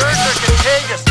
Birds are contagious.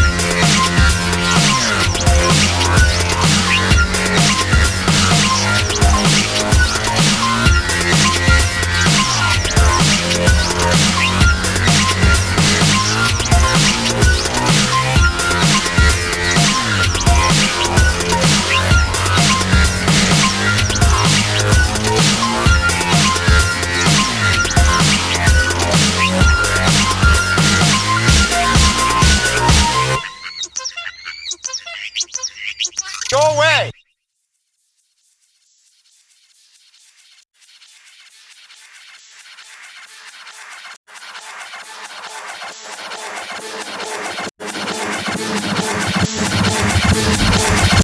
way.